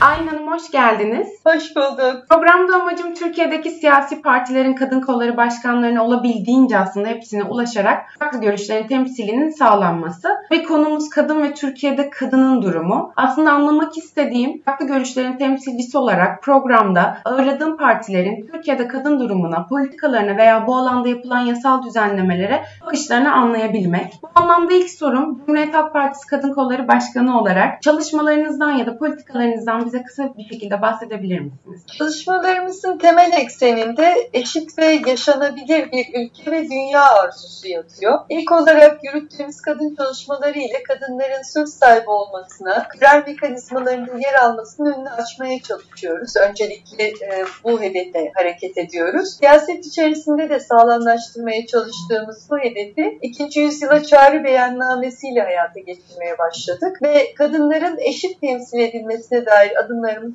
Hanım hoş geldiniz. Hoş bulduk. Programda amacım Türkiye'deki siyasi partilerin kadın kolları başkanlarına olabildiğince aslında hepsine ulaşarak farklı görüşlerin temsilinin sağlanması. Ve konumuz kadın ve Türkiye'de kadının durumu. Aslında anlamak istediğim farklı görüşlerin temsilcisi olarak programda ağırladığım partilerin Türkiye'de kadın durumuna, politikalarına veya bu alanda yapılan yasal düzenlemelere bakışlarını anlayabilmek. Bu anlamda ilk sorum Cumhuriyet Halk Partisi Kadın Kolları Başkanı olarak çalışmalarınızdan ya da politikalarınızdan bize kısa bir şekilde bahsedebilir misiniz? Çalışmalarımızın temel ekseninde eşit ve yaşanabilir bir ülke ve dünya arzusu yatıyor. İlk olarak yürüttüğümüz kadın çalışmaları ile kadınların söz sahibi olmasına, karar mekanizmalarında yer almasının önünü açmaya çalışıyoruz. Öncelikle e, bu hedefe hareket ediyoruz. Siyaset içerisinde de sağlamlaştırmaya çalıştığımız bu hedefi 2. yüzyıla çağrı beyannamesiyle hayata geçirmeye başladık ve kadınların eşit temsil edilmesine dair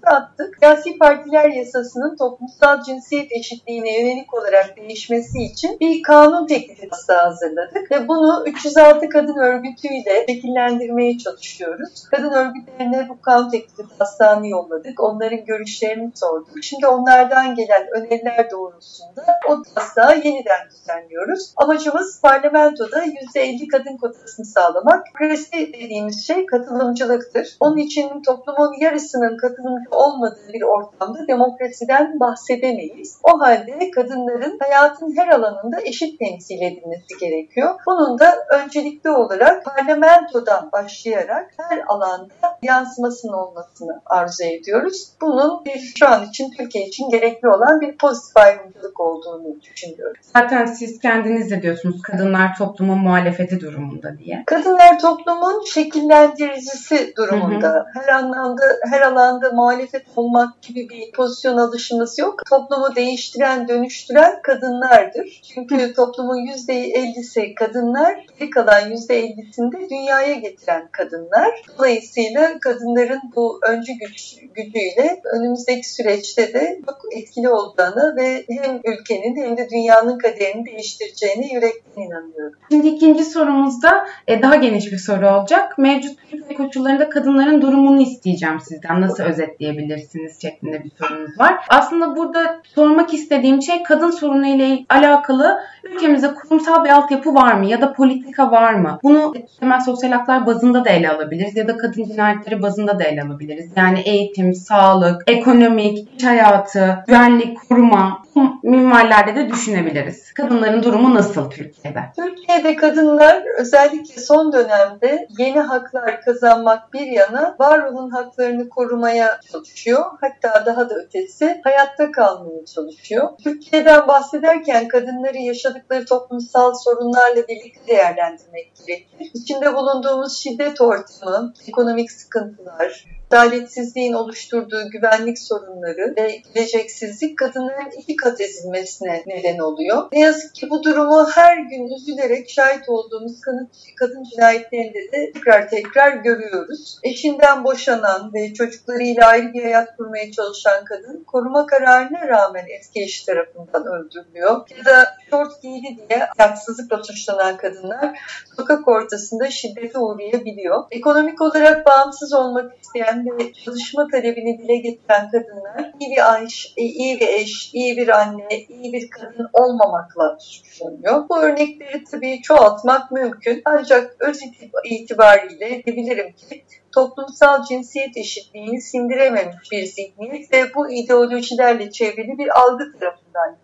adımlarımızı attık. Siyasi partiler yasasının toplumsal cinsiyet eşitliğine yönelik olarak değişmesi için bir kanun teklifi hazırladık ve bunu 306 kadın örgütüyle şekillendirmeye çalışıyoruz. Kadın örgütlerine bu kanun teklifi taslağını yolladık. Onların görüşlerini sorduk. Şimdi onlardan gelen öneriler doğrultusunda o taslağı yeniden düzenliyoruz. Amacımız parlamentoda %50 kadın kotasını sağlamak. Presi dediğimiz şey katılımcılıktır. Onun için toplumun yarısının katılımcı olmadığı bir ortamda demokrasiden bahsedemeyiz. O halde kadınların hayatın her alanında eşit temsil edilmesi gerekiyor. Bunun da öncelikli olarak parlamentodan başlayarak her alanda yansımasının olmasını arzu ediyoruz. Bunun bir şu an için Türkiye için gerekli olan bir pozitif ayrımcılık olduğunu düşünüyorum. Zaten siz kendiniz de diyorsunuz kadınlar toplumun muhalefeti durumunda diye. Kadınlar toplumun şekillendiricisi durumunda. Hı hı. Her anlamda, her alanda muhalefet olmak gibi bir pozisyon alışımız yok. Toplumu değiştiren, dönüştüren kadınlardır. Çünkü toplumun %50'si kadınlar, geri kalan %50'sinde dünyaya getiren kadınlar. Dolayısıyla kadınların bu öncü güç, gücüyle önümüzdeki süreçte de çok etkili olacağını ve hem ülkenin hem de dünyanın kaderini değiştireceğine yürekten inanıyorum. Şimdi ikinci sorumuzda e, daha geniş bir soru olacak. Mevcut Türkiye koşullarında kadınların durumunu isteyeceğim sizden. Nasıl özetleyebilirsiniz şeklinde bir sorumuz var. Aslında burada sormak istediğim şey kadın sorunu ile alakalı ülkemizde kurumsal bir altyapı var mı ya da politika var mı? Bunu temel sosyal haklar bazında da ele alabiliriz ya da kadın cinayetleri bazında da ele alabiliriz. Yani eğitim, sağlık, ekonomik, iş hayatı, güvenlik, koruma bu minvallerde de düşünebiliriz. Kadınların durumu nasıl Türkiye'de? Türkiye'de kadınlar özellikle son dönemde yeni haklar kazanmak bir yana var olan haklarını korumaya çalışıyor. Hatta daha da ötesi hayatta kalmaya çalışıyor. Türkiye'den bahsederken kadınları yaşadıkları toplumsal sorunlarla birlikte değerlendirmek gerekir. İçinde bulunduğumuz şiddet ortamı, ekonomik sıkıntılar, adaletsizliğin oluşturduğu güvenlik sorunları ve geleceksizlik kadınların iki kat ezilmesine neden oluyor. Ne yazık ki bu durumu her gün üzülerek şahit olduğumuz kadın, kadın cinayetlerinde de tekrar tekrar görüyoruz. Eşinden boşanan ve çocuklarıyla ayrı bir hayat kurmaya çalışan kadın koruma kararına rağmen eski eşi tarafından öldürülüyor. Ya da şort giydi diye haksızlıkla suçlanan kadınlar sokak ortasında şiddete uğrayabiliyor. Ekonomik olarak bağımsız olmak isteyen ve çalışma talebini dile getiren kadınlar iyi bir eş, iyi bir eş, iyi bir anne, iyi bir kadın olmamakla suçlanıyor. Bu örnekleri tabii çoğaltmak mümkün. Ancak öz itibariyle diyebilirim ki toplumsal cinsiyet eşitliğini sindirememiş bir zihniyet ve bu ideolojilerle çevrili bir algı tarafından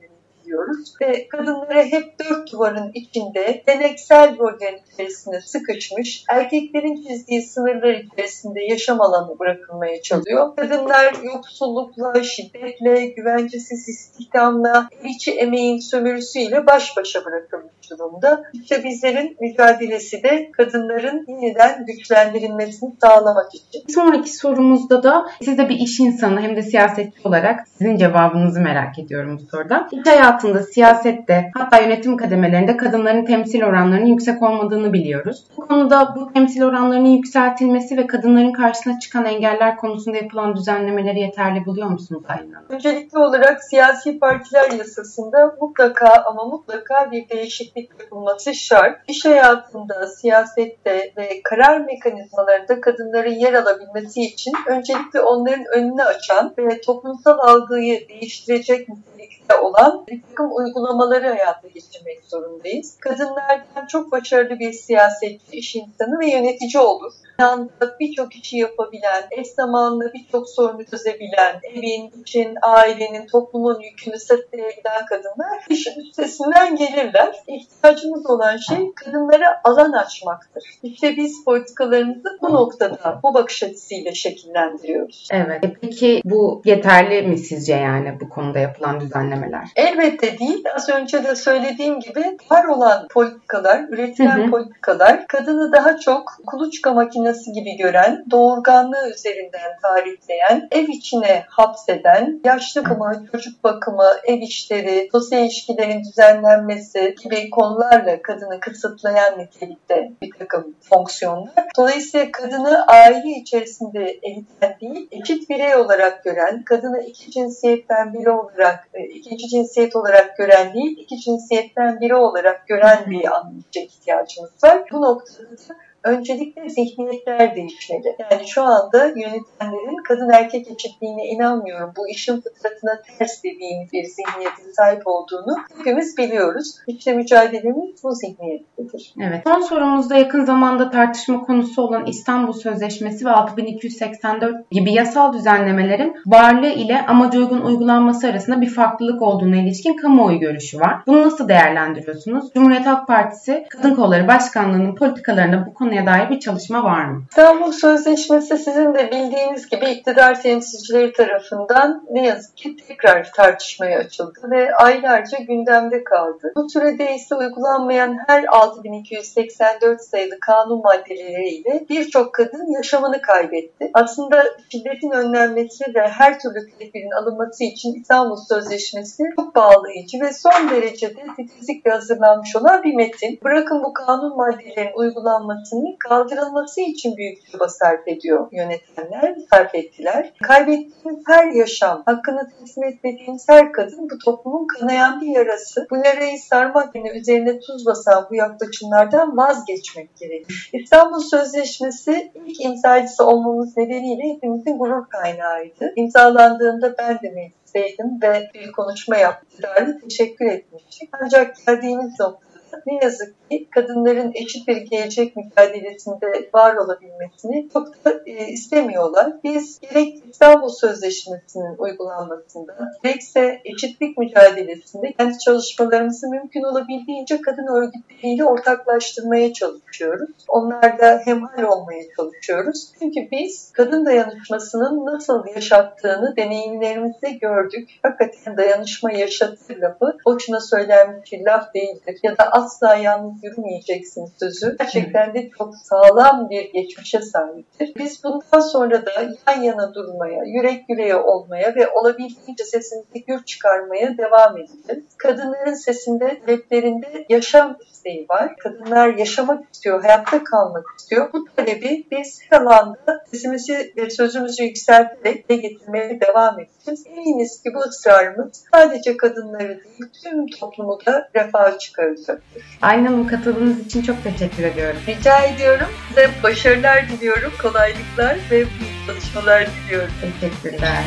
ediyoruz ve kadınları hep dört duvarın içinde deneksel bölgenin içerisinde sıkışmış, erkeklerin çizdiği sınırlar içerisinde yaşam alanı bırakılmaya çalıyor. Kadınlar yoksullukla, şiddetle, güvencesiz istihdamla, içi emeğin sömürüsüyle baş başa bırakılmış durumda. İşte bizlerin mücadelesi de kadınların yeniden güçlendirilmesini sağlamak için. Bir sonraki sorumuzda da siz de bir iş insanı hem de siyasetçi olarak sizin cevabınızı merak ediyorum bu soruda. İş hayatı hayatında, siyasette hatta yönetim kademelerinde kadınların temsil oranlarının yüksek olmadığını biliyoruz. Bu konuda bu temsil oranlarının yükseltilmesi ve kadınların karşısına çıkan engeller konusunda yapılan düzenlemeleri yeterli buluyor musunuz Aylin Hanım? Öncelikli olarak siyasi partiler yasasında mutlaka ama mutlaka bir değişiklik yapılması şart. İş hayatında, siyasette ve karar mekanizmalarında kadınların yer alabilmesi için öncelikle onların önünü açan ve toplumsal algıyı değiştirecek nitelikte olan takım uygulamaları hayata geçirmek zorundayız. Kadınlardan çok başarılı bir siyasetçi, iş insanı ve yönetici olur anda birçok işi yapabilen, eş zamanlı birçok sorunu çözebilen, evin, için, ailenin, toplumun yükünü sırtlayabilen kadınlar işin üstesinden gelirler. İhtiyacımız olan şey kadınlara alan açmaktır. İşte biz politikalarımızı bu noktada, bu bakış açısıyla şekillendiriyoruz. Evet. E peki bu yeterli mi sizce yani bu konuda yapılan düzenlemeler? Elbette değil. Az önce de söylediğim gibi var olan politikalar, üretilen hı hı. politikalar kadını daha çok kuluçka makinesi makinesi gibi gören, doğurganlığı üzerinden tarihleyen, ev içine hapseden, yaşlı bakımı, çocuk bakımı, ev işleri, sosyal ilişkilerin düzenlenmesi gibi konularla kadını kısıtlayan nitelikte bir takım fonksiyonlar. Dolayısıyla kadını aile içerisinde eriten değil, eşit birey olarak gören, kadını iki cinsiyetten biri olarak, e, ikinci cinsiyet olarak gören değil, iki cinsiyetten biri olarak gören bir anlayışa ihtiyacımız var. Bu noktada öncelikle zihniyetler değişmeli. Yani şu anda yönetenlerin kadın erkek eşitliğine inanmıyorum. Bu işin fıtratına ters dediğimiz bir zihniyetin sahip olduğunu hepimiz biliyoruz. İşte mücadelemiz bu zihniyettedir. Evet. Son sorumuzda yakın zamanda tartışma konusu olan İstanbul Sözleşmesi ve 6284 gibi yasal düzenlemelerin varlığı ile amaca uygun uygulanması arasında bir farklılık olduğuna ilişkin kamuoyu görüşü var. Bunu nasıl değerlendiriyorsunuz? Cumhuriyet Halk Partisi Kadın Kolları Başkanlığı'nın politikalarına bu konu konuya dair bir çalışma var mı? İstanbul Sözleşmesi sizin de bildiğiniz gibi iktidar temsilcileri tarafından ne yazık ki tekrar tartışmaya açıldı ve aylarca gündemde kaldı. Bu sürede ise uygulanmayan her 6284 sayılı kanun maddeleriyle birçok kadın yaşamını kaybetti. Aslında şiddetin önlenmesi ve her türlü tedbirin alınması için İstanbul Sözleşmesi çok bağlayıcı ve son derece de titizlikle hazırlanmış olan bir metin. Bırakın bu kanun maddelerin uygulanmasını hakkının kaldırılması için büyük çaba sarf ediyor yönetenler, sarf ettiler. Kaybettiğimiz her yaşam, hakkını teslim etmediğimiz her kadın bu toplumun kanayan bir yarası. Bu yarayı sarmak yerine üzerine tuz basan bu yaklaşımlardan vazgeçmek gerekir. İstanbul Sözleşmesi ilk imzacısı olmamız nedeniyle hepimizin gurur kaynağıydı. İmzalandığında ben de meclisteydim ve bir konuşma yaptı. Teşekkür etmiştik. Ancak geldiğimiz nokta ne yazık ki kadınların eşit bir gelecek mücadelesinde var olabilmesini çok da e, istemiyorlar. Biz gerek İstanbul Sözleşmesi'nin uygulanmasında gerekse eşitlik mücadelesinde kendi çalışmalarımızı mümkün olabildiğince kadın örgütleriyle ortaklaştırmaya çalışıyoruz. Onlarla hemhal olmaya çalışıyoruz. Çünkü biz kadın dayanışmasının nasıl yaşattığını deneyimlerimizde gördük. Hakikaten dayanışma yaşatır lafı boşuna söylenmiş bir laf değildir. Ya da asla yalnız yürümeyeceksin sözü gerçekten de çok sağlam bir geçmişe sahiptir. Biz bundan sonra da yan yana durmaya, yürek yüreğe olmaya ve olabildiğince sesimizi gür çıkarmaya devam edeceğiz. Kadınların sesinde, taleplerinde yaşam isteği var. Kadınlar yaşamak istiyor, hayatta kalmak istiyor. Bu talebi biz her alanda sesimizi ve sözümüzü yükselterek de getirmeye devam edeceğiz. Eminiz ki bu ısrarımız sadece kadınları değil tüm toplumu da refaha çıkaracaktır. Aynen Hanım katıldığınız için çok teşekkür ediyorum. Rica ediyorum. Size başarılar diliyorum, kolaylıklar ve çalışmalar diliyorum. Teşekkürler.